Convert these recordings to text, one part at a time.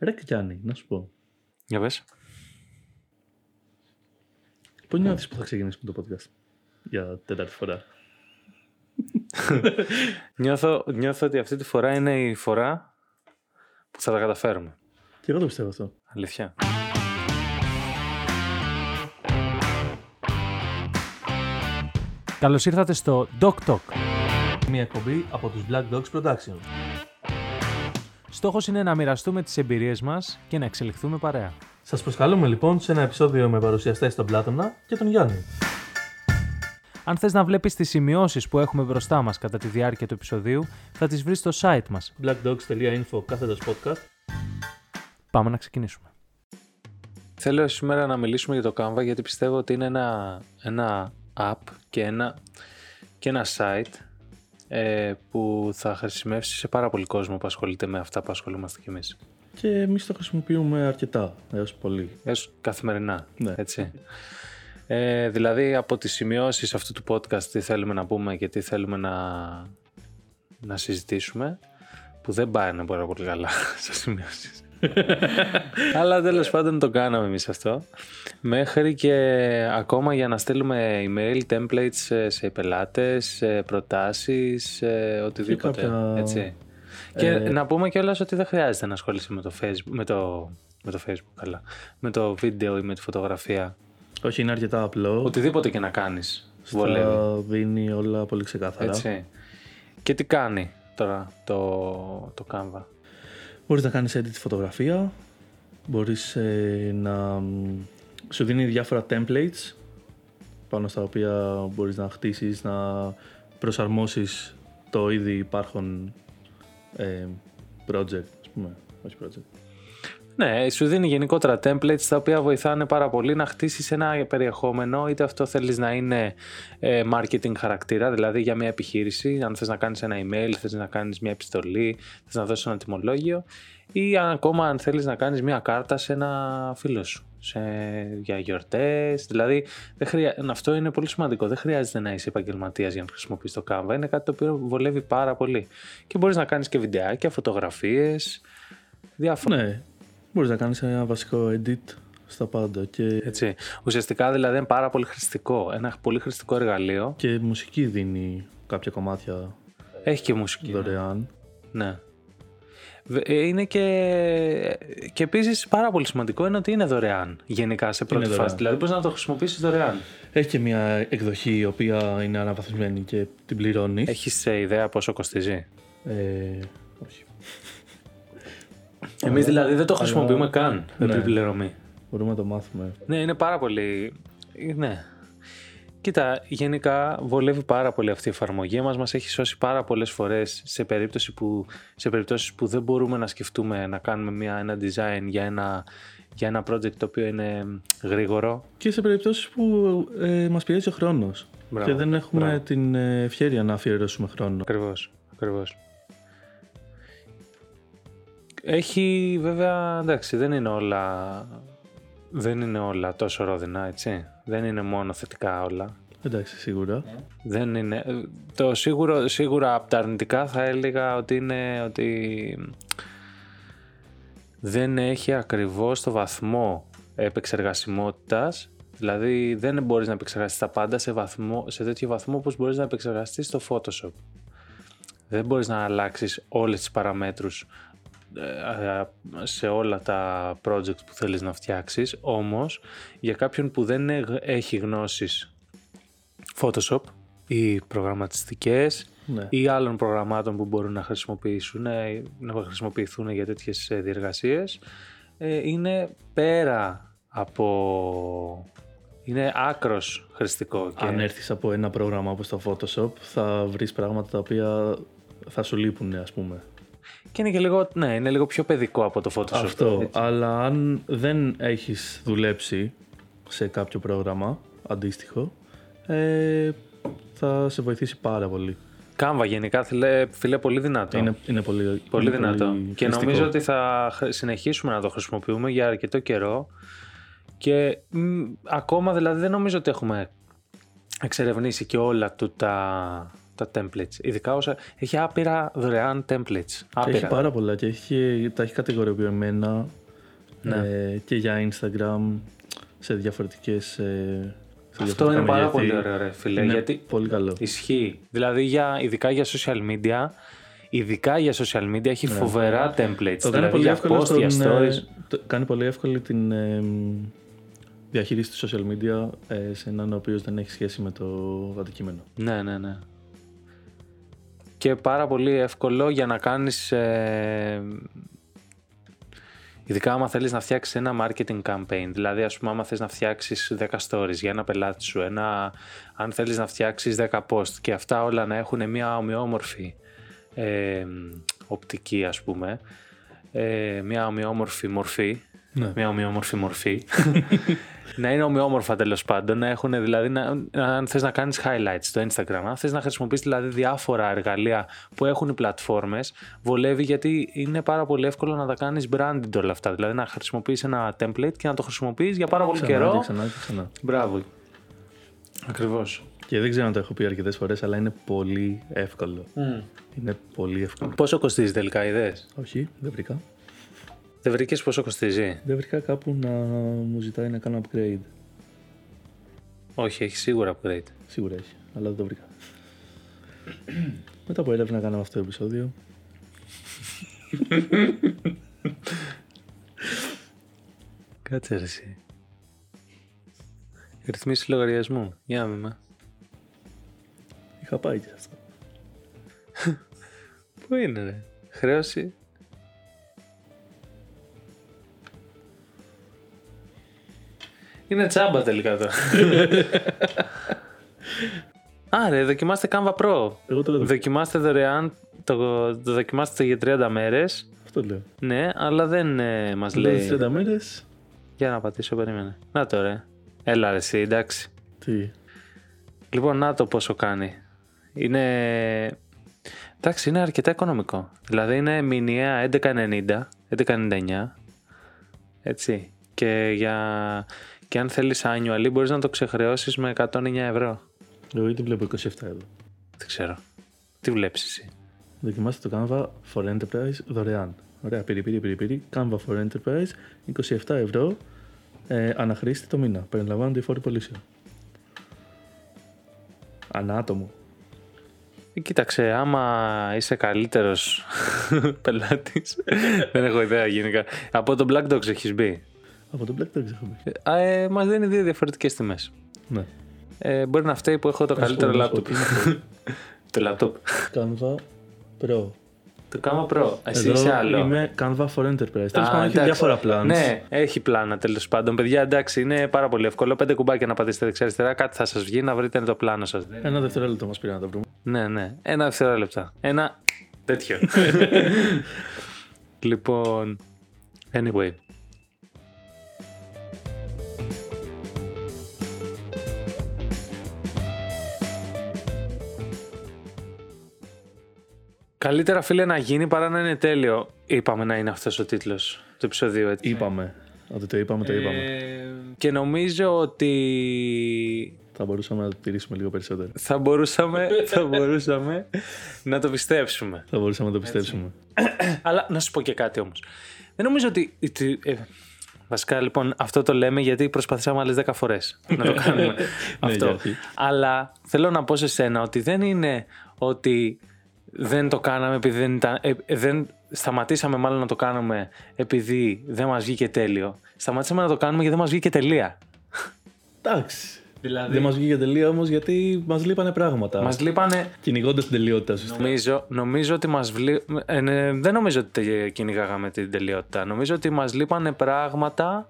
Ρε Γιάννη, να σου πω. Για πες. Πού νιώθεις που θα ξεκινήσουμε το podcast για τέταρτη φορά. νιώθω, νιώθω ότι αυτή τη φορά είναι η φορά που θα τα καταφέρουμε. Και εγώ το πιστεύω αυτό. Αλήθεια. Καλώς ήρθατε στο Doc Talk. Μια εκπομπή από τους Black Dogs Production. Στόχος είναι να μοιραστούμε τις εμπειρίες μας και να εξελιχθούμε παρέα. Σας προσκαλούμε λοιπόν σε ένα επεισόδιο με παρουσιαστές τον Πλάτωνα και τον Γιάννη. Αν θες να βλέπεις τις σημειώσεις που έχουμε μπροστά μας κατά τη διάρκεια του επεισοδίου, θα τις βρεις στο site μας. blackdogs.info κάθετος podcast. Πάμε να ξεκινήσουμε. Θέλω σήμερα να μιλήσουμε για το Canva γιατί πιστεύω ότι είναι ένα, ένα app και ένα, και ένα site ε, που θα χρησιμεύσει σε πάρα πολύ κόσμο που ασχολείται με αυτά που ασχολούμαστε κι εμείς. Και εμείς το χρησιμοποιούμε αρκετά, έως πολύ. Έως καθημερινά, Ναι. έτσι. Ε, δηλαδή από τις σημειώσεις αυτού του podcast τι θέλουμε να πούμε και τι θέλουμε να, να συζητήσουμε που δεν πάνε πάρα πολύ καλά σε σημειώσεις. Αλλά τέλος πάντων το κάναμε εμείς αυτό. Μέχρι και ακόμα για να στείλουμε email, templates σε- σε πελάτες, σε προτάσεις, σε οτιδήποτε. κάποια- Έτσι. Και Ε, να πούμε κιόλας ότι δεν χρειάζεται να ασχολείσαι με το Facebook, με το, με το Facebook καλά, με το βίντεο ή με τη φωτογραφία. Όχι, είναι αρκετά απλό. Οτιδήποτε και να κάνεις Στα βολεύει. δίνει όλα πολύ ξεκάθαρα. Έτσι. Και τι κάνει τώρα το, το Canva; Μπορείς να κάνεις edit φωτογραφία, μπορείς ε, να μ, σου δίνει διάφορα templates πάνω στα οποία μπορείς να χτίσεις, να προσαρμόσεις το ήδη υπάρχον ε, project, ας πούμε. Όχι project. Ναι, σου δίνει γενικότερα templates τα οποία βοηθάνε πάρα πολύ να χτίσεις ένα περιεχόμενο είτε αυτό θέλεις να είναι ε, marketing χαρακτήρα, δηλαδή για μια επιχείρηση, αν θες να κάνεις ένα email, θες να κάνεις μια επιστολή, θες να δώσεις ένα τιμολόγιο ή αν ακόμα αν θέλεις να κάνεις μια κάρτα σε ένα φίλο σου σε, για γιορτές, δηλαδή δεν χρεια... αυτό είναι πολύ σημαντικό, δεν χρειάζεται να είσαι επαγγελματίας για να χρησιμοποιείς το Canva, είναι κάτι το οποίο βολεύει πάρα πολύ και μπορείς να κάνεις και βιντεάκια, φωτογραφίες, διάφορα. Ναι, μπορείς να κάνεις ένα βασικό edit στα πάντα και, Έτσι. Ουσιαστικά δηλαδή είναι πάρα πολύ χρηστικό. Ένα πολύ χρηστικό εργαλείο. και μουσική δίνει κάποια κομμάτια Έχει και μουσική. δωρεάν. Ναι. Βε- ε, Είναι και, και επίσης πάρα πολύ σημαντικό είναι ότι είναι δωρεάν γενικά σε πρώτη δωρεάν. φάση. Δηλαδή μπορείς να το χρησιμοποιήσεις δωρεάν. Έχει και μια εκδοχή η οποία είναι αναβαθμισμένη και την πληρώνεις. Έχεις ιδέα πόσο κοστίζει; Ε, όχι. Εμείς δηλαδή δεν το χρησιμοποιούμε καν Ναι. επιπληρωμή. Μπορούμε να το μάθουμε. Ναι, είναι πάρα πολύ. Ναι. Κοίτα, γενικά βολεύει πάρα πολύ αυτή η εφαρμογή μας, μας έχει σώσει πάρα πολλές φορές σε, περίπτωση που, σε περιπτώσεις που δεν μπορούμε να σκεφτούμε να κάνουμε μια, ένα design για ένα, για ένα project το οποίο είναι γρήγορο. Και σε περιπτώσεις που ε, μας πιέζει ο χρόνος Μπράβο, και δεν έχουμε μπράβο. την ε, ευχαίρεια να αφιερώσουμε χρόνο. Ακριβώς, ακριβώς. Έχει βέβαια, εντάξει, δεν είναι όλα, δεν είναι όλα τόσο ρόδινα, έτσι. Δεν είναι μόνο θετικά όλα. Εντάξει, σίγουρα. Δεν είναι. Το σίγουρο, σίγουρα από τα αρνητικά θα έλεγα ότι είναι ότι δεν έχει ακριβώς το βαθμό επεξεργασιμότητας δηλαδή δεν μπορείς να επεξεργαστείς τα πάντα σε, βαθμό, σε τέτοιο βαθμό όπως μπορείς να επεξεργαστείς στο Photoshop. Δεν μπορείς να αλλάξεις όλες τις παραμέτρους ε, σε όλα τα project που θέλεις να φτιάξεις όμως για κάποιον που δεν ε- έχει γνώσεις Photoshop ή προγραμματιστικές Ναι. ή άλλων προγραμμάτων που μπορούν να χρησιμοποιήσουν ε, να χρησιμοποιηθούν για τέτοιες ε, διεργασίες ε, είναι πέρα από είναι άκρος χρηστικό και Αν έρθεις από ένα πρόγραμμα όπως το Photoshop θα βρεις πράγματα τα οποία θα σου λείπουν ας πούμε. Και είναι και λίγο, ναι, είναι λίγο πιο παιδικό από το Photoshop Αυτό. έτσι. Αλλά αν δεν έχεις δουλέψει σε κάποιο πρόγραμμα αντίστοιχο ε, θα σε βοηθήσει πάρα πολύ. Canva γενικά φίλε, φίλε πολύ δυνατό Είναι, είναι πολύ, Πολύ είναι δυνατό. και χρηστικό. νομίζω ότι θα χρ- συνεχίσουμε να το χρησιμοποιούμε για αρκετό καιρό. Και μ, ακόμα δηλαδή δεν νομίζω ότι έχουμε εξερευνήσει και όλα του τα, τα templates. Ειδικά όσα έχει άπειρα δωρεάν templates. Και Άπειρα. έχει πάρα πολλά και έχει, τα έχει κατηγοριοποιημένα Ναι. ε, και για Instagram σε διαφορετικές ε, σε Αυτό διαφορετικά είναι πάρα μεγέθη. πολύ ωραίο, ρε φίλε. Είναι γιατί πολύ καλό. ισχύει. Δηλαδή, για, ειδικά για social media, ειδικά για social media έχει φοβερά templates. Ναι. Το κάνει δηλαδή, πολύ για εύκολο post, στον, για stories. ε, το- κάνει πολύ εύκολη την ε, μ, διαχείριση του social media ε, σε έναν ο οποίος δεν έχει σχέση με το αντικείμενο. Ναι, ναι, ναι. Και πάρα πολύ εύκολο για να κάνεις... Ε, ειδικά άμα θέλεις να φτιάξεις ένα marketing campaign. Δηλαδή, ας πούμε, άμα θες να φτιάξεις 10 stories για ένα πελάτη σου, ένα, αν θέλεις να φτιάξεις 10 post και αυτά όλα να έχουν μια ομοιόμορφη ε, οπτική, ας πούμε, ε, μια ομοιόμορφη μορφή, Ναι. μια ομοιόμορφη μορφή. να είναι ομοιόμορφα τέλος πάντων. Να έχουν δηλαδή, να, να- αν θες να κάνεις highlights στο Instagram, αν θες να χρησιμοποιήσει δηλαδή διάφορα εργαλεία που έχουν οι πλατφόρμες, βολεύει γιατί είναι πάρα πολύ εύκολο να τα κάνεις branded όλα αυτά. Δηλαδή να χρησιμοποιήσει ένα template και να το χρησιμοποιείς για πάρα πολύ Ξανά καιρό. και ξανά και ξανά. Μπράβο. Ακριβώς. Και δεν ξέρω αν το έχω πει αρκετές φορές, αλλά είναι πολύ εύκολο. Είναι πολύ εύκολο. Πόσο κοστίζει τελικά, ιδέε. Όχι, δεν βρήκα. Δεν βρήκες πόσο κοστίζει. Δεν βρήκα κάπου να μου ζητάει να κάνω upgrade. Όχι, έχει σίγουρα upgrade. Σίγουρα έχει, αλλά δεν το βρήκα. Μετά από έρευνα κάναμε αυτό το επεισόδιο. Κάτσε ρε εσύ. Ρυθμίσεις λογαριασμού. Για να δούμε. Είχα πάει και σε αυτό. Πού είναι ρε; Χρέωση. Είναι τσάμπα τελικά τώρα. Άρε, δοκιμάστε Canva Pro. Εγώ το λέω. Δοκιμάστε δωρεάν, το, το δοκιμάστε για 30 μέρες. Αυτό λέω. Ναι, αλλά δεν ε, μας Λέω λέει. τις 30 μέρες. Για να πατήσω, περίμενε. Να το ρε. Έλα ρε εσύ, εντάξει. Τι; Λοιπόν, να το πόσο κάνει. Είναι... Εντάξει, είναι αρκετά οικονομικό. Δηλαδή είναι μηνιαία 11,90, 11,99. Έτσι. Και, για... και αν θέλεις annually μπορείς να το ξεχρεώσεις με 109 ευρώ. Εγώ γιατί βλέπω 27 εδώ. Δεν ξέρω. Τι βλέπεις εσύ; Δοκιμάστε το Canva for Enterprise δωρεάν. Ωραία, πήρε, πήρε, πήρε, πήρε. Canva for Enterprise, 27 ευρώ ε, αναχρήστη το μήνα. Περιλαμβάνονται οι φόροι πωλήσεων. Ανάτομο. Ε, Κοίταξε, άμα είσαι καλύτερος πελάτης, δεν έχω ιδέα γενικά. Από το Black Dogs έχεις μπει; Από το Black δεν έχω πει. Ε, ε, μας δίνει δύο διαφορετικές τιμές. Ναι. Ε, μπορεί να φταίει που έχω το καλύτερο Να σου πω, λάπτοπ. τι είναι αυτό. Το λάπτοπ. Canva Pro. Το Gamma Pro. Εσύ Εδώ είσαι άλλο. Είμαι Canva for Enterprise. Τέλος Α, πάντων έχει εντάξει. διάφορα plans. Ναι, έχει πλάνα τέλος πάντων. Παιδιά, εντάξει, είναι πάρα πολύ εύκολο. Πέντε κουμπάκια να πατήσετε δεξιά-αριστερά, κάτι θα σας βγει να βρείτε το πλάνο σας. Ένα δευτερόλεπτο μας πήρε να το βρούμε. Ναι, ναι. Ένα δευτερόλεπτα. Ένα τέτοιο. λοιπόν. Anyway. Καλύτερα φίλε να γίνει παρά να είναι τέλειο. Είπαμε να είναι αυτός ο τίτλος του επεισοδίου έτσι. Είπαμε. Ότι το είπαμε, το είπαμε. Ε, και νομίζω ότι Θα μπορούσαμε να το τηρήσουμε λίγο περισσότερο. θα μπορούσαμε, θα μπορούσαμε να το πιστέψουμε. Θα μπορούσαμε να το πιστέψουμε. Αλλά να σου πω και κάτι όμως. Δεν νομίζω ότι... ότι- ε, βασικά λοιπόν αυτό το λέμε γιατί προσπαθήσαμε άλλες 10 φορές να το κάνουμε Ναι, αυτό. για αρχή. Αλλά θέλω να πω σε σένα ότι δεν είναι ότι δεν το κάναμε επειδή δεν ήταν... ε, ε, δεν σταματήσαμε μάλλον να το κάνουμε επειδή δεν μας βγήκε τέλειο. Σταματήσαμε να το κάνουμε γιατί δεν μας βγήκε τελεία. Εντάξει. Δηλαδή... Δεν μας βγήκε τελεία όμως γιατί μας λείπανε πράγματα. Μας λείπανε Κυνηγώντας την τελειότητα, σωστά. Νομίζω, νομίζω ότι μας βλή... ε, ναι, δεν νομίζω ότι τε- κυνηγάγαμε την τελειότητα. Νομίζω ότι μας λείπανε πράγματα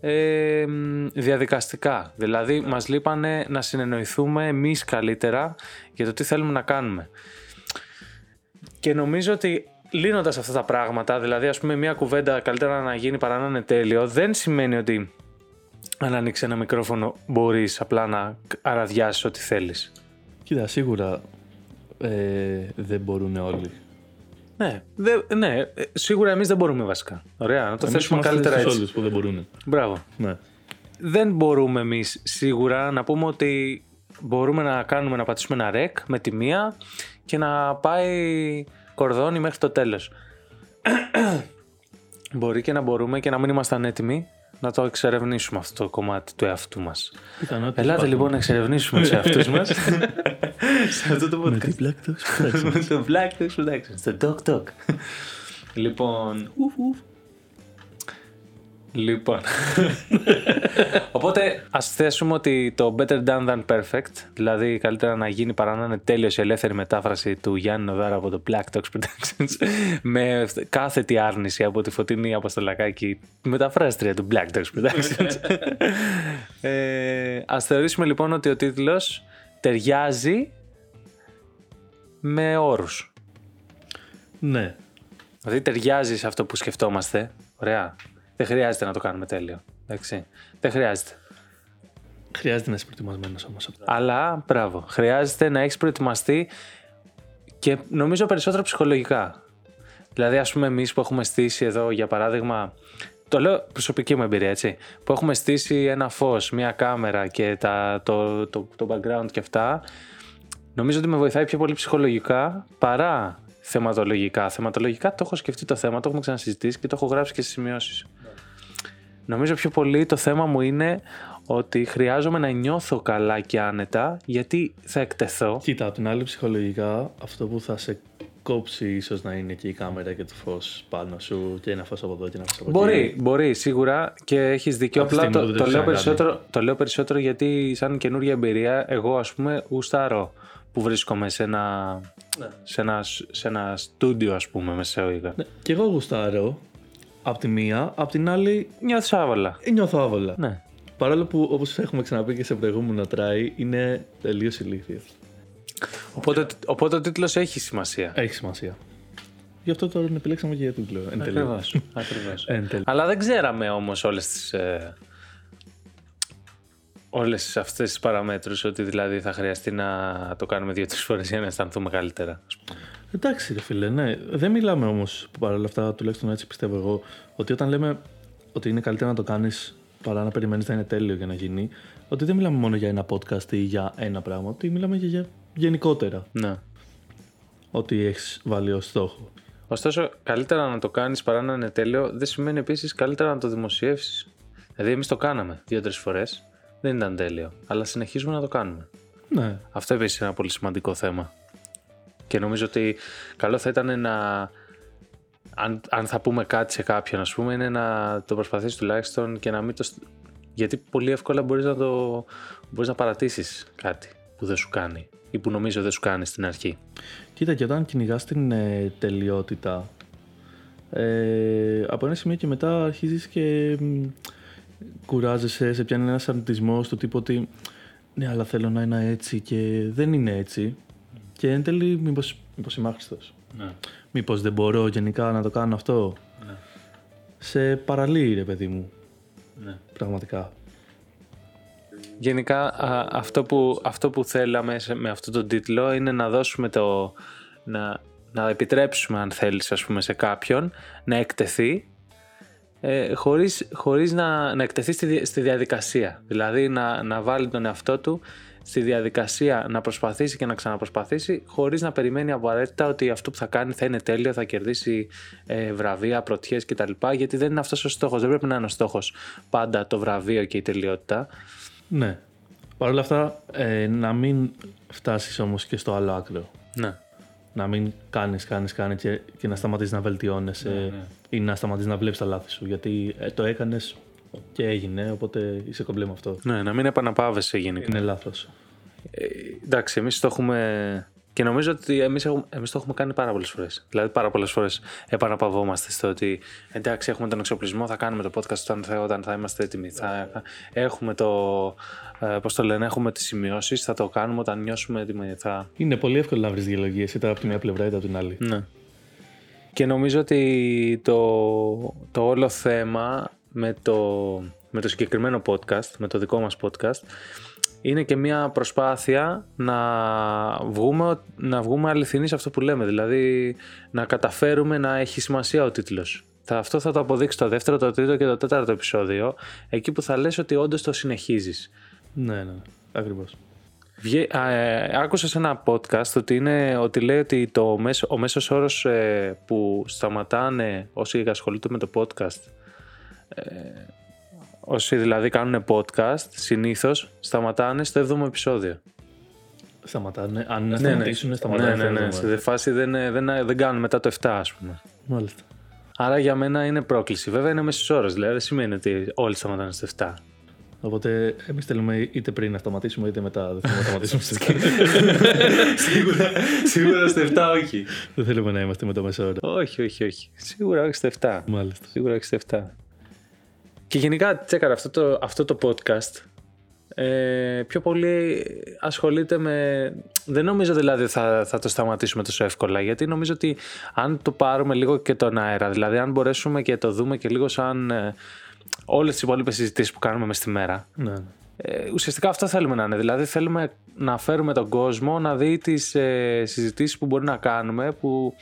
ε, μ, διαδικαστικά. Δηλαδή μας λείπανε να συνεννοηθούμε εμείς καλύτερα για το τι θέλουμε να κάνουμε. Και νομίζω ότι λύνοντας αυτά τα πράγματα, δηλαδή ας πούμε μια κουβέντα καλύτερα να γίνει παρά να είναι τέλειο, δεν σημαίνει ότι αν ανοίξεις ένα μικρόφωνο μπορείς απλά να αραδιάσεις ό,τι θέλεις. Κοίτα, σίγουρα ε, δεν μπορούν όλοι. Ναι, δε, ναι, ε, σίγουρα εμείς δεν μπορούμε βασικά. Ωραία, να το Εμείς θέσουμε είμαστε καλύτερα στους έτσι. όλους που δεν μπορούν. Μπράβο. Ναι. Δεν μπορούμε εμείς σίγουρα να πούμε ότι μπορούμε να κάνουμε να πατήσουμε ένα rec με τη μία και να πάει κορδόνι μέχρι το τέλος. Μπορεί και να μπορούμε και να μην ήμασταν έτοιμοι να το εξερευνήσουμε αυτό το κομμάτι του εαυτού μας. Πιθανότητες Ελάτε υπάρχουν. λοιπόν να εξερευνήσουμε τους εαυτούς μας σε αυτό το Με podcast. τι Black Talks Productions. Με το Black Talk Productions, το Talk Talk. λοιπόν, Ουφ, ουφ. Λοιπόν. Οπότε ας θέσουμε ότι το better done than perfect, δηλαδή καλύτερα να γίνει παρά να είναι τέλειος η ελεύθερη μετάφραση του Γιάννη Νοδάρα από το Black Talks Productions με κάθετη άρνηση από τη Φωτεινή Αποστολακάκη, μεταφράστρια του Black Talks Productions. ε, ας θεωρήσουμε λοιπόν ότι ο τίτλος ταιριάζει με όρους. Ναι. Δηλαδή ταιριάζει σε αυτό που σκεφτόμαστε. Ωραία. Δεν χρειάζεται να το κάνουμε τέλειο. Εντάξει. Δεν χρειάζεται. Χρειάζεται να είσαι προετοιμασμένος όμως. Αλλά, μπράβο, χρειάζεται να έχεις προετοιμαστεί και νομίζω περισσότερο ψυχολογικά. Δηλαδή, ας πούμε, εμείς που έχουμε στήσει εδώ, για παράδειγμα, το λέω προσωπική μου εμπειρία, έτσι. Που έχουμε στήσει ένα φως, μια κάμερα και τα, το, το, το background και αυτά. Νομίζω ότι με βοηθάει πιο πολύ ψυχολογικά παρά θεματολογικά. Θεματολογικά το έχω σκεφτεί το θέμα, το έχουμε ξανασυζητήσει και το έχω γράψει και στις σημειώσεις. Νομίζω πιο πολύ το θέμα μου είναι ότι χρειάζομαι να νιώθω καλά και άνετα γιατί θα εκτεθώ. Κοίτα, απ' την άλλη ψυχολογικά αυτό που θα σε κόψει ίσως να είναι και η κάμερα και το φως πάνω σου και ένα φως από εδώ και ένα φως από Μπορεί, εκεί. μπορεί, σίγουρα και έχεις δίκιο. Από τη Απλά στιγμή το, που το, δεν λέω το έχεις περισσότερο, το λέω περισσότερο γιατί, σαν καινούργια εμπειρία, εγώ ας πούμε γουστάρω που βρίσκομαι σε ένα, Ναι. σε ένα, σε ένα στούντιο, ας πούμε, μεσαίωγα. Ναι, και εγώ γουστάρω απ' τη μία, απ' την άλλη Νιώθω άβολα. ε, νιώθω άβολα. Ναι. Παρόλο που όπως έχουμε ξαναπεί και σε προηγούμενο try είναι τελείως ηλίθιος. Οπότε, οπότε ο τίτλος έχει σημασία. Έχει σημασία. Γι' αυτό τώρα την επιλέξαμε και για τίτλο. Εν τέλει. Ακριβώς, ακριβώς. Εν τέλει. Αλλά δεν ξέραμε όμως όλες τις... Ε, όλες αυτές τις παραμέτρους ότι δηλαδή θα χρειαστεί να το κάνουμε δύο-τρεις φορές για να αισθανθούμε καλύτερα. Ας πούμε. Εντάξει, ρε φίλε, ναι. Δεν μιλάμε όμως παρόλα αυτά, τουλάχιστον έτσι πιστεύω εγώ, ότι όταν λέμε ότι είναι καλύτερα να το κάνεις παρά να περιμένεις να είναι τέλειο για να γίνει, ότι δεν μιλάμε μόνο για ένα podcast ή για ένα πράγμα, ότι μιλάμε και για γενικότερα. Ναι. Ότι έχεις βάλει ως στόχο. Ωστόσο, καλύτερα να το κάνεις παρά να είναι τέλειο δεν σημαίνει επίσης καλύτερα να το δημοσιεύσεις. Δηλαδή εμείς το κάναμε δύο-τρεις φορές, δεν ήταν τέλειο, αλλά συνεχίζουμε να το κάνουμε. Ναι. Αυτό επίσης είναι ένα πολύ σημαντικό θέμα. Και νομίζω ότι καλό θα ήταν να. Αν, αν θα πούμε κάτι σε κάποιον, ας πούμε, είναι να το προσπαθήσεις τουλάχιστον και να μην το. σ- Γιατί πολύ εύκολα μπορείς να το. Μπορείς να παρατήσεις κάτι που δεν σου κάνει ή που νομίζω δεν σου κάνει στην αρχή. Κοίτα, και όταν κυνηγάς την ε, τελειότητα, ε, από ένα σημείο και μετά αρχίζεις και μ, κουράζεσαι, σε πιάνει ένας αρνητισμός του τύπου ότι ναι, αλλά θέλω να είναι έτσι και δεν είναι έτσι. Και εν τέλει, μήπως, μήπως είμαι άχρηστος. Ναι. Μήπως δεν μπορώ γενικά να το κάνω αυτό. Ναι. Σε παραλύει, ρε παιδί μου, ναι. πραγματικά. Γενικά α, αυτό, που, αυτό που θέλαμε σε- με αυτό τον τίτλο είναι να δώσουμε το... να, να επιτρέψουμε αν θέλεις ας πούμε σε κάποιον να εκτεθεί ε, χωρίς, χωρίς να, να εκτεθεί στη, δια- στη διαδικασία. Δηλαδή να, να βάλει τον εαυτό του στη διαδικασία να προσπαθήσει και να ξαναπροσπαθήσει χωρίς να περιμένει απαραίτητα ότι αυτό που θα κάνει θα είναι τέλειο, θα κερδίσει ε, βραβεία, πρωτιές κτλ. Γιατί δεν είναι αυτός ο στόχος, δεν πρέπει να είναι ο στόχος πάντα το βραβείο και η τελειότητα. Ναι. Παρ' όλα αυτά, ε, να μην φτάσεις όμως και στο άλλο άκρο. Ναι. Να μην κάνεις, κάνεις, κάνεις και, και να σταματήσεις να βελτιώνεσαι ή να σταματήσεις να βλέπεις τα λάθη σου. Γιατί ε, το έκανες και έγινε, οπότε είσαι κομπλέ με αυτό. Ναι, να μην επαναπάβεσαι γενικά. Είναι λάθος. Ε, εντάξει, εμείς το έχουμε. Και νομίζω ότι εμείς εμείς το έχουμε κάνει πάρα πολλές φορές. Δηλαδή, πάρα πολλές φορές επαναπαυόμαστε στο ότι εντάξει, έχουμε τον εξοπλισμό, θα κάνουμε το podcast όταν θα, όταν θα είμαστε έτοιμοι. Θα έχουμε το. Ε, Πώς το λένε, έχουμε τις σημειώσεις, θα το κάνουμε όταν νιώσουμε έτοιμοι. Θα... Είναι πολύ εύκολο να βρεις διαλογίες είτε από τη μία πλευρά είτε από την άλλη. Ναι. Και νομίζω ότι το, το όλο θέμα με το, με το συγκεκριμένο podcast, με το δικό μας podcast, είναι και μια προσπάθεια να βγούμε, να βγούμε αληθινοί σε αυτό που λέμε. Δηλαδή να καταφέρουμε να έχει σημασία ο τίτλος. Θα, αυτό θα το αποδείξει το δεύτερο, το τρίτο και το τέταρτο επεισόδιο, εκεί που θα λες ότι όντως το συνεχίζεις. Ναι, ναι, ναι. Ακριβώς. Βγε- α, ε, άκουσα σε ένα podcast ότι, είναι, ότι λέει ότι το μέσο, ο μέσος όρος ε, που σταματάνε όσοι ασχολούνται με το podcast ε, όσοι δηλαδή κάνουν podcast συνήθως σταματάνε στο 7ο επεισόδιο. Σταματάνε. Αν να Ναι, ναι. σταματήσουν, σταματάνε. ναι, ναι, ναι. Σε φάση δεν, δεν, δεν κάνουν μετά το 7 ας πούμε. Μάλιστα. Άρα για μένα είναι πρόκληση. Βέβαια είναι μέσος όρος, δηλαδή δεν σημαίνει ότι όλοι σταματάνε στο 7. Οπότε εμείς θέλουμε είτε πριν να σταματήσουμε είτε μετά. Δεν θέλουμε να σταματήσουμε στο σίγουρα, σίγουρα στο 7 όχι. Δεν θέλουμε να είμαστε με το μεσόωρο. όχι, όχι, όχι. Σίγουρα όχι στο 7. Μάλιστα. Σίγουρα όχι στο 7. Και γενικά, τσέκαρα αυτό το, αυτό το podcast ε, πιο πολύ ασχολείται με... Δεν νομίζω δηλαδή θα, θα το σταματήσουμε τόσο εύκολα γιατί νομίζω ότι αν το πάρουμε λίγο και τον αέρα, δηλαδή αν μπορέσουμε και το δούμε και λίγο σαν ε, όλες τις υπόλοιπες συζητήσεις που κάνουμε μες στη μέρα Ναι. ναι. ε, ουσιαστικά αυτό θέλουμε να είναι. Δηλαδή θέλουμε να φέρουμε τον κόσμο να δει τις ε, συζητήσεις που μπορεί να κάνουμε που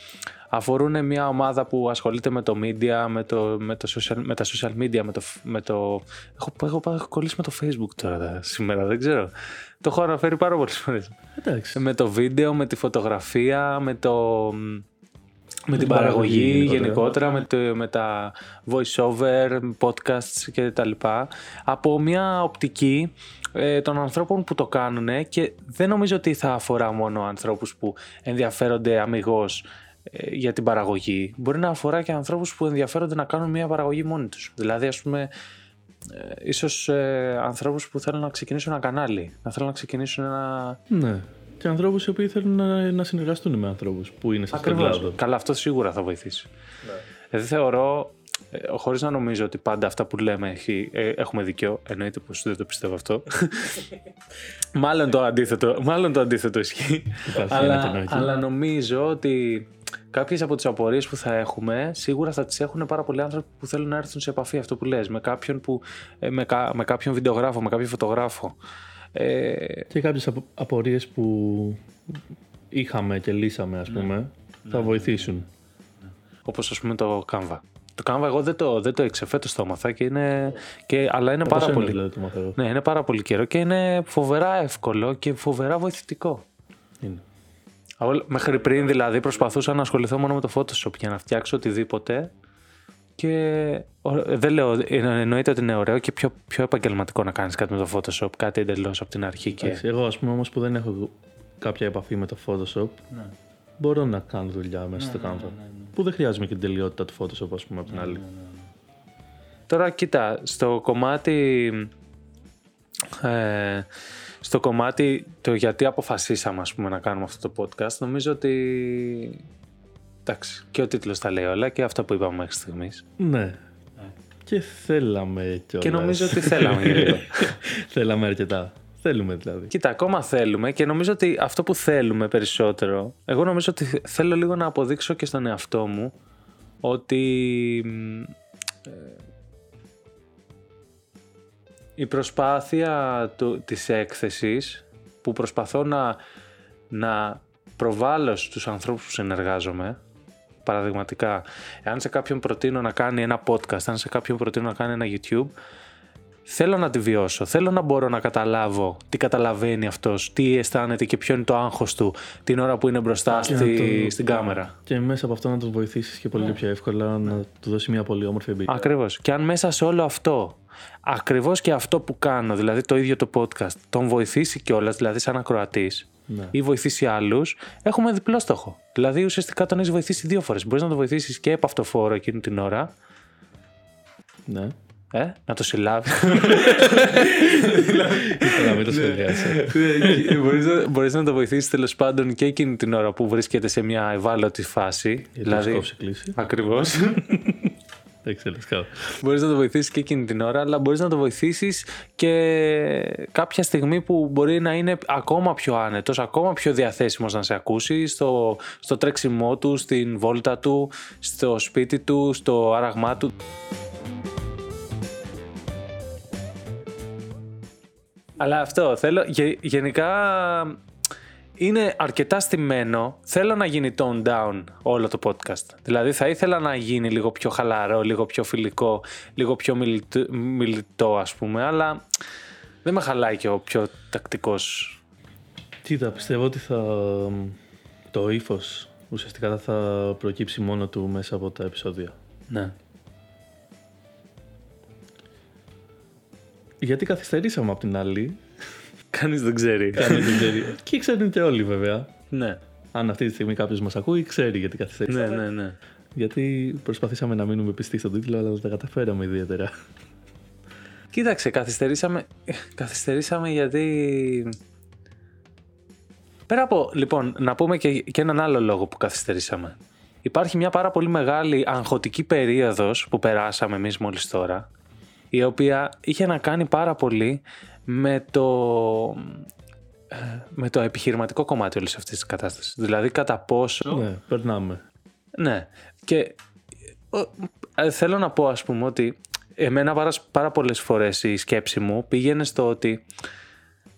αφορούν μια ομάδα που ασχολείται με το media, με, το, με, το social, με τα social media, με το... Με το έχω, έχω, έχω κολλήσει με το facebook τώρα τα- σήμερα, δεν ξέρω. Το έχω αναφέρει πάρα πολλές φορές. Εντάξει. Με το βίντεο, με τη φωτογραφία, με το... Με την την παραγωγή παραγωγή γενικότερα. γενικότερα, με, το, με τα voice over, podcasts και τα λοιπά. Από μια οπτική ε, των ανθρώπων που το κάνουν και δεν νομίζω ότι θα αφορά μόνο ανθρώπους που ενδιαφέρονται αμυγός ε, για την παραγωγή. Μπορεί να αφορά και ανθρώπους που ενδιαφέρονται να κάνουν μια παραγωγή μόνοι τους. Δηλαδή ας πούμε ε, ίσως ε, ανθρώπους που θέλουν να ξεκινήσουν ένα κανάλι, να θέλουν να ξεκινήσουν ένα... Ναι. Και ανθρώπους οι οποίοι θέλουν να, να συνεργαστούν με ανθρώπους που είναι σε αυτόν τον κλάδο. Καλά, αυτό σίγουρα θα βοηθήσει. Δηλαδή θεωρώ, ε, χωρίς να νομίζω ότι πάντα αυτά που λέμε έχει, ε, έχουμε δικαιό, εννοείται πως δεν το πιστεύω αυτό. μάλλον, το αντίθετο, μάλλον το αντίθετο ισχύει. Υπάρχει αλλά, ένα κενό εκεί. αλλά νομίζω ότι κάποιες από τις απορίες που θα έχουμε σίγουρα θα τις έχουν πάρα πολλοί άνθρωποι που θέλουν να έρθουν σε επαφή αυτό που λες με κάποιον, που, ε, με, κα- με κάποιον βιντεογράφο, με κάποιον φωτογράφο. Ε, Και κάποιες απο, απορίες που είχαμε και λύσαμε, ας πούμε, θα βοηθήσουν. Όπως ας πούμε το Canva. Το Canva εγώ δεν το, δεν το ήξερα, φέτος το έμαθα και είναι, και, αλλά είναι Από πάρα σένα, πολύ, δηλαδή, το μαθαίνω. ναι, είναι πάρα πολύ καιρό και είναι φοβερά εύκολο και φοβερά βοηθητικό. Είναι. Αγώ- Μέχρι πριν δηλαδή προσπαθούσα να ασχοληθώ μόνο με το Photoshop για να φτιάξω οτιδήποτε και ο- δεν λέω, εννο- εννοείται ότι είναι ωραίο και πιο, πιο επαγγελματικό να κάνεις κάτι με το Photoshop, κάτι εντελώς από την αρχή και... Εντάξει, εγώ, ας πούμε, όμως που δεν έχω κάποια επαφή με το Photoshop, Ναι. μπορώ να κάνω δουλειά μέσα στο Canva. Που δεν χρειάζομαι και την τελειότητα του Photoshop, ας πούμε, από την άλλη. Τώρα κοίτα, στο κομμάτι ε, στο κομμάτι το γιατί αποφασίσαμε ας πούμε, να κάνουμε αυτό το podcast νομίζω ότι εντάξει και ο τίτλος τα λέει όλα και αυτά που είπαμε μέχρι στιγμής Ναι. Και θέλαμε κιόλας. και νομίζω ότι θέλαμε για λίγο. θέλαμε αρκετά. Θέλουμε δηλαδή. Κοίτα, ακόμα θέλουμε και νομίζω ότι αυτό που θέλουμε περισσότερο, εγώ νομίζω ότι θέλω λίγο να αποδείξω και στον εαυτό μου ότι μ, ε, η προσπάθεια του, της έκθεσης που προσπαθώ να, να προβάλλω στους ανθρώπους που συνεργάζομαι παραδειγματικά, εάν σε κάποιον προτείνω να κάνει ένα podcast, αν σε κάποιον προτείνω να κάνει ένα YouTube, θέλω να τη βιώσω. Θέλω να μπορώ να καταλάβω τι καταλαβαίνει αυτός, τι αισθάνεται και ποιο είναι το άγχος του την ώρα που είναι μπροστά Και να στη, το- στην κάμερα. Και μέσα από αυτό να τον βοηθήσεις και πολύ πιο εύκολα να του δώσει μια πολύ όμορφη εμπειρία. Ακριβώς. Και αν μέσα σε όλο αυτό, ακριβώς και αυτό που κάνω, δηλαδή το ίδιο το podcast, τον βοηθήσει κιόλας, δηλαδή σαν ακροατής, Ναι. ή βοηθήσει άλλους, έχουμε διπλό στόχο. Δηλαδή ουσιαστικά τον έχεις βοηθήσει δύο φορές. Μπορείς να τον βοηθήσεις και από αυτό φόρο εκείνη την ώρα, ναι. ε, να το συλλάβεις. Ήθελα να μην το σχεδιάσω. μπορείς, να, μπορείς να το βοηθήσεις τέλος πάντων και εκείνη την ώρα που βρίσκεται σε μια ευάλωτη φάση. Γιατί δηλαδή, δηλαδή... κλείσει. ακριβώς. Δεν ξέρω, σκάω. μπορείς να το βοηθήσεις και εκείνη την ώρα, αλλά μπορείς να το βοηθήσεις και κάποια στιγμή που μπορεί να είναι ακόμα πιο άνετος, ακόμα πιο διαθέσιμος να σε ακούσει στο, στο τρέξιμό του, στην βόλτα του, στο σπίτι του, στο άραγμά του. Αλλά αυτό θέλω. γε- γενικά είναι αρκετά στημένο. Θέλω να γίνει tone down όλο το podcast. Δηλαδή θα ήθελα να γίνει λίγο πιο χαλαρό, λίγο πιο φιλικό, λίγο πιο μιλητό, μιλητό ας πούμε, αλλά δεν με χαλάει και ο πιο τακτικός Κοίτα, πιστεύω ότι θα, το ύφος ουσιαστικά θα προκύψει μόνο του μέσα από τα επεισόδια. Ναι. Γιατί καθυστερήσαμε από την άλλη. Κανείς δεν ξέρει. Κανείς δεν ξέρει. Και ξέρουν και όλοι βέβαια. ναι. Αν αυτή τη στιγμή κάποιος μας ακούει, ξέρει γιατί καθυστερήσαμε. ναι, ναι, ναι. Γιατί προσπαθήσαμε να μείνουμε πιστοί στον τίτλο, αλλά δεν τα καταφέραμε ιδιαίτερα. Κοίταξε, καθυστερήσαμε, καθυστερήσαμε γιατί... Πέρα από, λοιπόν, να πούμε και, και έναν άλλο λόγο που καθυστερήσαμε. Υπάρχει μια πάρα πολύ μεγάλη αγχωτική περίοδος που περάσαμε εμείς μόλις τώρα, η οποία είχε να κάνει πάρα πολύ με το, ε, με το επιχειρηματικό κομμάτι όλης αυτής της κατάστασης. Δηλαδή κατά πόσο... ναι, περνάμε. Ναι. Και ε, θέλω να πω, ας πούμε, ότι εμένα πάρα, πάρα πολλές φορές η σκέψη μου πήγαινε στο ότι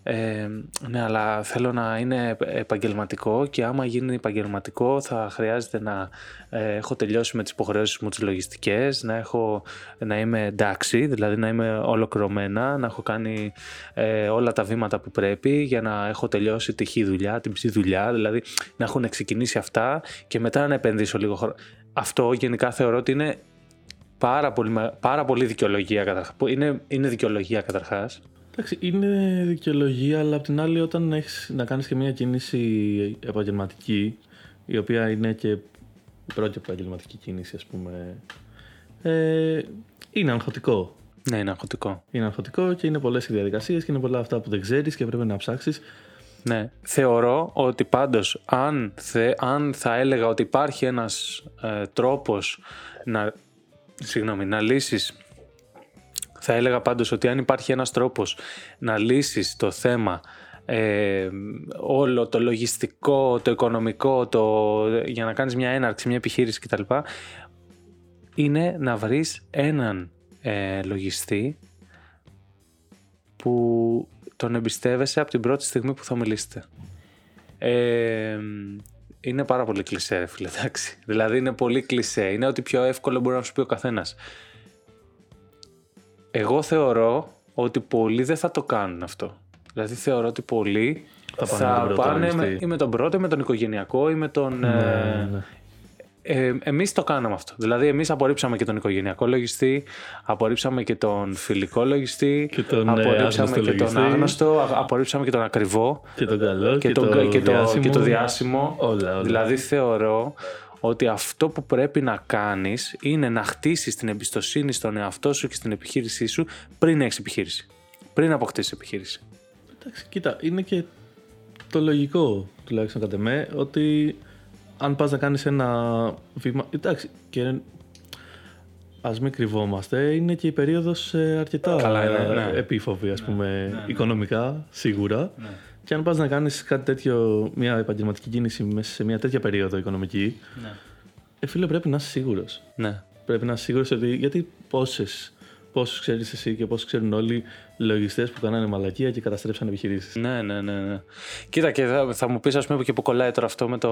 ε, ναι, αλλά θέλω να είναι επαγγελματικό και άμα γίνει επαγγελματικό θα χρειάζεται να ε, έχω τελειώσει με τις υποχρεώσεις μου τις λογιστικές, να, έχω, να είμαι εντάξει, δηλαδή να είμαι ολοκληρωμένα, να έχω κάνει ε, όλα τα βήματα που πρέπει για να έχω τελειώσει τη χή δουλειά, την ψή δουλειά, δηλαδή να έχουν ξεκινήσει αυτά και μετά να επενδύσω λίγο χρόνο. Αυτό γενικά θεωρώ ότι είναι πάρα πολύ, πάρα πολύ δικαιολογία καταρχάς. Είναι, είναι δικαιολογία καταρχάς. Εντάξει, είναι δικαιολογία, αλλά απ' την άλλη, όταν έχεις να κάνεις και μια κίνηση επαγγελματική, η οποία είναι και η πρώτη επαγγελματική κίνηση, ας πούμε. Ε, είναι αγχωτικό. Ναι, είναι αγχωτικό. Είναι αγχωτικό και είναι πολλές οι διαδικασίες και είναι πολλά αυτά που δεν ξέρεις και πρέπει να ψάξεις. Ναι. Θεωρώ ότι πάντως αν, θε, αν θα έλεγα ότι υπάρχει ένας ε, τρόπος να, συγγνώμη, να λύσεις θα έλεγα πάντως ότι αν υπάρχει ένας τρόπος να λύσεις το θέμα ε, όλο το λογιστικό, το οικονομικό, το, για να κάνεις μια έναρξη, μια επιχείρηση κτλ. Είναι να βρεις έναν ε, λογιστή που τον εμπιστεύεσαι από την πρώτη στιγμή που θα μιλήσετε. Ε, είναι πάρα πολύ κλισέ, ρε φίλε, εντάξει. Δηλαδή είναι πολύ κλισέ. Είναι ότι πιο εύκολο μπορεί να σου πει ο καθένας. Εγώ θεωρώ ότι πολλοί δεν θα το κάνουν αυτό. Δηλαδή θεωρώ ότι πολλοί Θα θα, πάνε με τον πρώτο πάνε με, λογιστή. ή με τον πρώτο, ή με τον οικογενειακό ή με τον... ε, ναι. ε, εμείς το κάναμε αυτό. Δηλαδή εμείς απορρίψαμε και τον οικογενειακό λογιστή, απορρίψαμε και τον φιλικό λογιστή, Και τον, ε, απορρίψαμε άγνωστο και τον λογιστή. άγνωστο, α- απορρίψαμε και τον ακριβό Και τον καλό και, και, το, το, και, το, διάσημο. και το διάσημο. Όλα, όλα. Δηλαδή θεωρώ ότι αυτό που πρέπει να κάνεις είναι να χτίσεις την εμπιστοσύνη στον εαυτό σου και στην επιχείρησή σου πριν έχεις επιχείρηση. Πριν αποκτήσεις επιχείρηση. Εντάξει, κοίτα, είναι και το λογικό, τουλάχιστον κατά με, ότι αν πας να κάνεις ένα βήμα... Εντάξει, και ας μην κρυβόμαστε, είναι και η περίοδος ε, αρκετά Καλά είναι, ε, ναι. επίφοβη, ας πούμε, οικονομικά, σίγουρα. Και αν πας να κάνεις κάτι τέτοιο, μια επαγγελματική κίνηση μέσα σε μια τέτοια περίοδο οικονομική, ε, φίλε, πρέπει να είσαι σίγουρος. Ναι. Πρέπει να είσαι σίγουρος ότι. Γιατί πόσες. Πόσους ξέρεις εσύ και πόσους ξέρουν όλοι λογιστές που κάνανε μαλακία και καταστρέψαν επιχειρήσεις. Ναι, ναι, ναι, ναι. Κοίτα και θα, θα μου πεις ας πούμε και που κολλάει τώρα αυτό με το...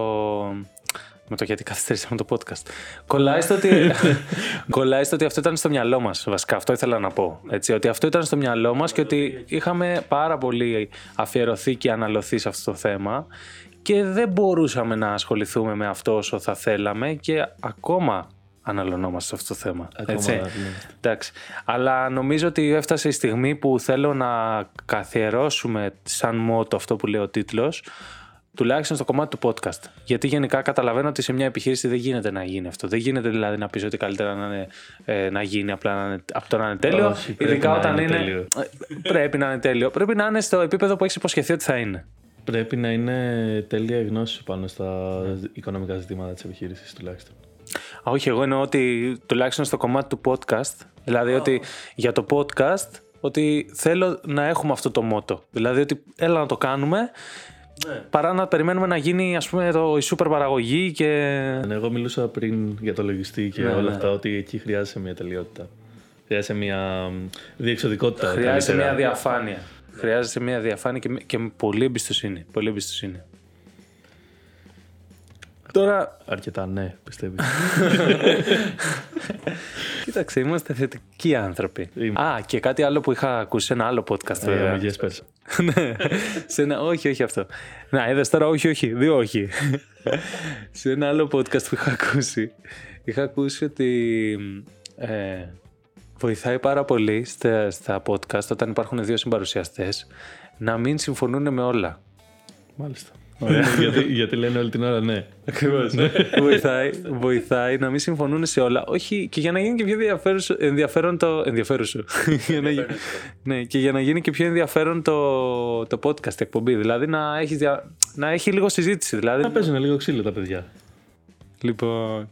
Με το γιατί καθυστερήσαμε το podcast. Κολλάει στο ότι, κολλάει στο ότι αυτό ήταν στο μυαλό μας βασικά. Αυτό ήθελα να πω. Έτσι, ότι αυτό ήταν στο μυαλό μας και ότι είχαμε πάρα πολύ αφιερωθεί και αναλωθεί σε αυτό το θέμα και δεν μπορούσαμε να ασχοληθούμε με αυτό όσο θα θέλαμε και ακόμα αναλωνόμαστε σε αυτό το θέμα. Ακόμα έτσι. αναλωνόμαστε. Εντάξει. Αλλά νομίζω ότι έφτασε η στιγμή που θέλω να καθιερώσουμε σαν μότο αυτό που λέει ο τίτλος τουλάχιστον στο κομμάτι του podcast. Γιατί γενικά καταλαβαίνω ότι σε μια επιχείρηση δεν γίνεται να γίνει αυτό. Δεν γίνεται δηλαδή να πεις ότι καλύτερα να, είναι, ε, να γίνει απλά να είναι, από το να είναι τέλειο. Όχι, πρέπει ειδικά να όταν είναι είναι. τέλειο. Ε, Πρέπει να είναι τέλειο. Πρέπει να είναι στο επίπεδο που έχεις υποσχεθεί ότι θα είναι. Πρέπει να είναι τέλεια η γνώση σου πάνω στα οικονομικά ζητήματα της επιχείρησης τουλάχιστον. Α, όχι, εγώ εννοώ ότι τουλάχιστον στο κομμάτι του podcast, δηλαδή ότι για το podcast, ότι θέλω να έχουμε αυτό το μότο. Δηλαδή ότι έλα να το κάνουμε, παρά να περιμένουμε να γίνει ας πούμε το, η σούπερ παραγωγή και... Ναι, Εγώ μιλούσα πριν για το λογιστή και Ναι, όλα ναι. αυτά, ότι εκεί χρειάζεσαι μια τελειότητα. Χρειάζεσαι μια μ, διεξοδικότητα. Χρειάζεται καλύτερα. μια διαφάνεια. Χρειάζεται μια διαφάνεια και, με- και με πολλή εμπιστοσύνη. Πολύ εμπιστοσύνη. Τώρα, Αρκετά, ναι, πιστεύεις. Κοίταξε, είμαστε θετικοί άνθρωποι. Είμαι. Α, και κάτι άλλο που είχα ακούσει σε ένα άλλο podcast. Ε, βέβαια. yes, πες. ναι, σε ένα, όχι, όχι αυτό. Να, είδες τώρα, όχι, όχι, δύο όχι. σε ένα άλλο podcast που είχα ακούσει, είχα ακούσει ότι ε, βοηθάει πάρα πολύ στα, στα podcast όταν υπάρχουν δύο συμπαρουσιαστές να μην συμφωνούν με όλα. Μάλιστα. γιατί, γιατί λένε όλη την ώρα ναι. Ακριβώς. βοηθάει, βοηθάει να μην συμφωνούν σε όλα. Όχι, και για να γίνει και πιο ενδιαφέρον, ενδιαφέρον το. Ενδιαφέρουσο. Για να γι- ναι, και για να γίνει και πιο ενδιαφέρον το, το podcast η εκπομπή. Δηλαδή να, έχεις δια... να έχει λίγο συζήτηση. Δηλαδή, Να παίζουν λίγο ξύλο τα παιδιά. Λοιπόν.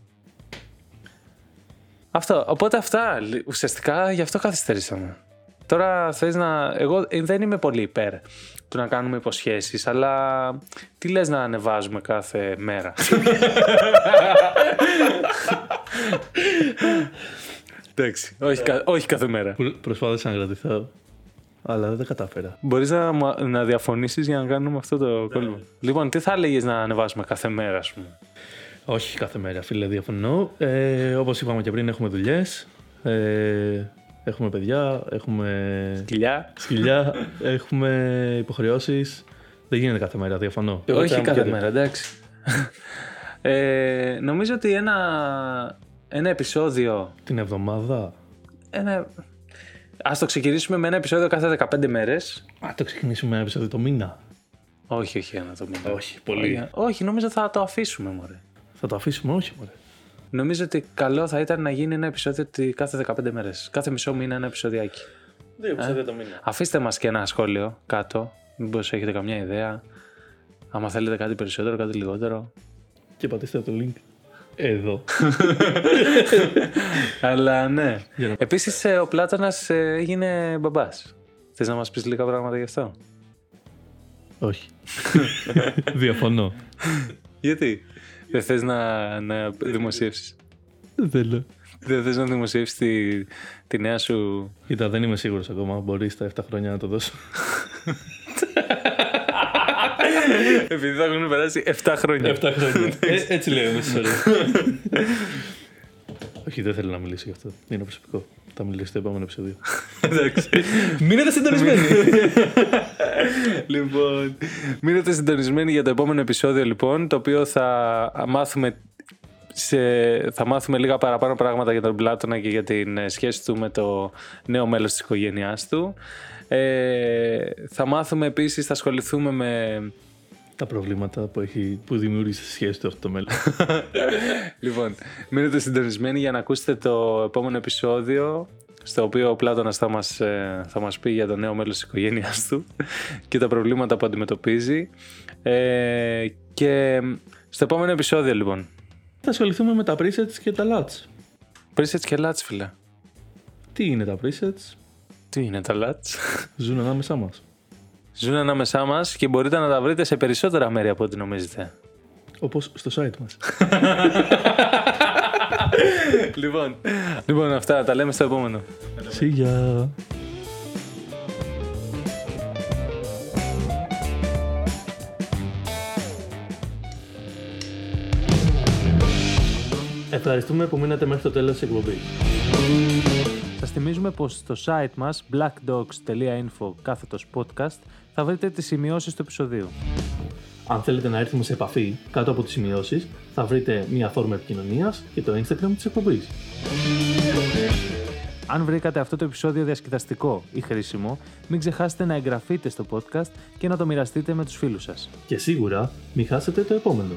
Αυτό. Οπότε αυτά. Λι- Ουσιαστικά γι' αυτό καθυστερήσαμε. Τώρα θες να. Εγώ ε, δεν είμαι πολύ υπέρ του να κάνουμε υποσχέσεις, αλλά τι λες να ανεβάζουμε κάθε μέρα; Εντάξει, όχι, κα- όχι κάθε μέρα. Που Προσπάθησα να κρατηθώ, αλλά δεν τα κατάφερα. Μπορείς να, μου- να διαφωνήσεις για να κάνουμε αυτό το κόλπο. Λοιπόν, τι θα έλεγες να ανεβάσουμε κάθε μέρα, ας πούμε; Όχι κάθε μέρα, φίλε, διαφωνώ. Ε, Όπως είπαμε και πριν, έχουμε δουλειές. Ε, έχουμε παιδιά, έχουμε Κοιλιά. σκυλιά, έχουμε υποχρεώσεις. Δεν γίνεται κάθε μέρα, διαφωνώ. Όχι θα κάθε μου μέρα, εντάξει. ε, νομίζω ότι ένα, ένα επεισόδιο. Την εβδομάδα. Ένα... Ας το ξεκινήσουμε με ένα επεισόδιο κάθε 15 μέρες. Α, το ξεκινήσουμε ένα επεισόδιο το μήνα. Όχι, όχι ένα το μήνα. Όχι, πολύ. Όχι, νομίζω θα το αφήσουμε, μωρέ. Θα το αφήσουμε, όχι, μωρέ. Νομίζω ότι καλό θα ήταν να γίνει ένα επεισόδιο τη- κάθε 15 μέρες. Κάθε μισό μήνα ένα επεισοδιάκι. Δύο επεισόδια το μήνα. Αφήστε μας και ένα σχόλιο κάτω. Μήπως έχετε καμιά ιδέα. Άμα θέλετε κάτι περισσότερο, κάτι λιγότερο. Και πατήστε το link εδώ. Αλλά ναι. Για να- Επίσης ε, ο Πλάτωνας ε, έγινε μπαμπάς. Θες να μας πεις λίγα πράγματα γι' αυτό; όχι. διαφωνώ. Γιατί; Δεν θες να, να δημοσιεύσεις. Δεν θέλω. Δεν θες να δημοσιεύσεις τη, τη νέα σου... Κοίτα, δεν είμαι σίγουρος ακόμα. Μπορείς στα 7 χρόνια να το δώσω. Επειδή θα έχουν περάσει 7 χρόνια. 7 χρόνια. Ε, έτσι λέω μέσα σωρί. Όχι, δεν θέλω να μιλήσω γι' αυτό. Είναι προσωπικό. Θα μιλήσω στο επόμενο επεισόδιο. Εντάξει. Μείνετε συντονισμένοι. λοιπόν, μείνετε συντονισμένοι για το επόμενο επεισόδιο λοιπόν, το οποίο θα μάθουμε σε, θα μάθουμε λίγα παραπάνω πράγματα για τον Πλάτωνα και για την ε, σχέση του με το νέο μέλος της οικογένειάς του. Ε, θα μάθουμε επίσης, θα ασχοληθούμε με... Τα προβλήματα που, έχει, που δημιούργησε στη σχέση του αυτό το μέλλον. Λοιπόν, μείνετε συντονισμένοι για να ακούσετε το επόμενο επεισόδιο στο οποίο ο Πλάτωνας θα μας, ε, θα μας πει για το νέο μέλος της οικογένειάς του και τα προβλήματα που αντιμετωπίζει. Ε, και στο επόμενο επεισόδιο λοιπόν. Θα ασχοληθούμε με τα presets και τα LUTs. Presets και LUTs φίλε. Τι είναι τα presets, Τι είναι τα LUTs. ζουν ανάμεσά μας. Ζουν ανάμεσά μας και μπορείτε να τα βρείτε σε περισσότερα μέρη από ό,τι νομίζετε. Όπως στο site μας. λοιπόν, λοιπόν, αυτά τα λέμε στο επόμενο. See ya. Ευχαριστούμε που μείνατε μέχρι το τέλος της εκπομπής. Σας θυμίζουμε πως στο site μας blackdogs.info κάθετος podcast θα βρείτε τις σημειώσεις του επεισοδίου. Αν θέλετε να έρθουμε σε επαφή κάτω από τις σημειώσεις, θα βρείτε μια φόρμα επικοινωνίας και το Instagram της εκπομπής. Αν βρήκατε αυτό το επεισόδιο διασκεδαστικό ή χρήσιμο, μην ξεχάσετε να εγγραφείτε στο podcast και να το μοιραστείτε με τους φίλους σας. Και σίγουρα μην χάσετε το επόμενο.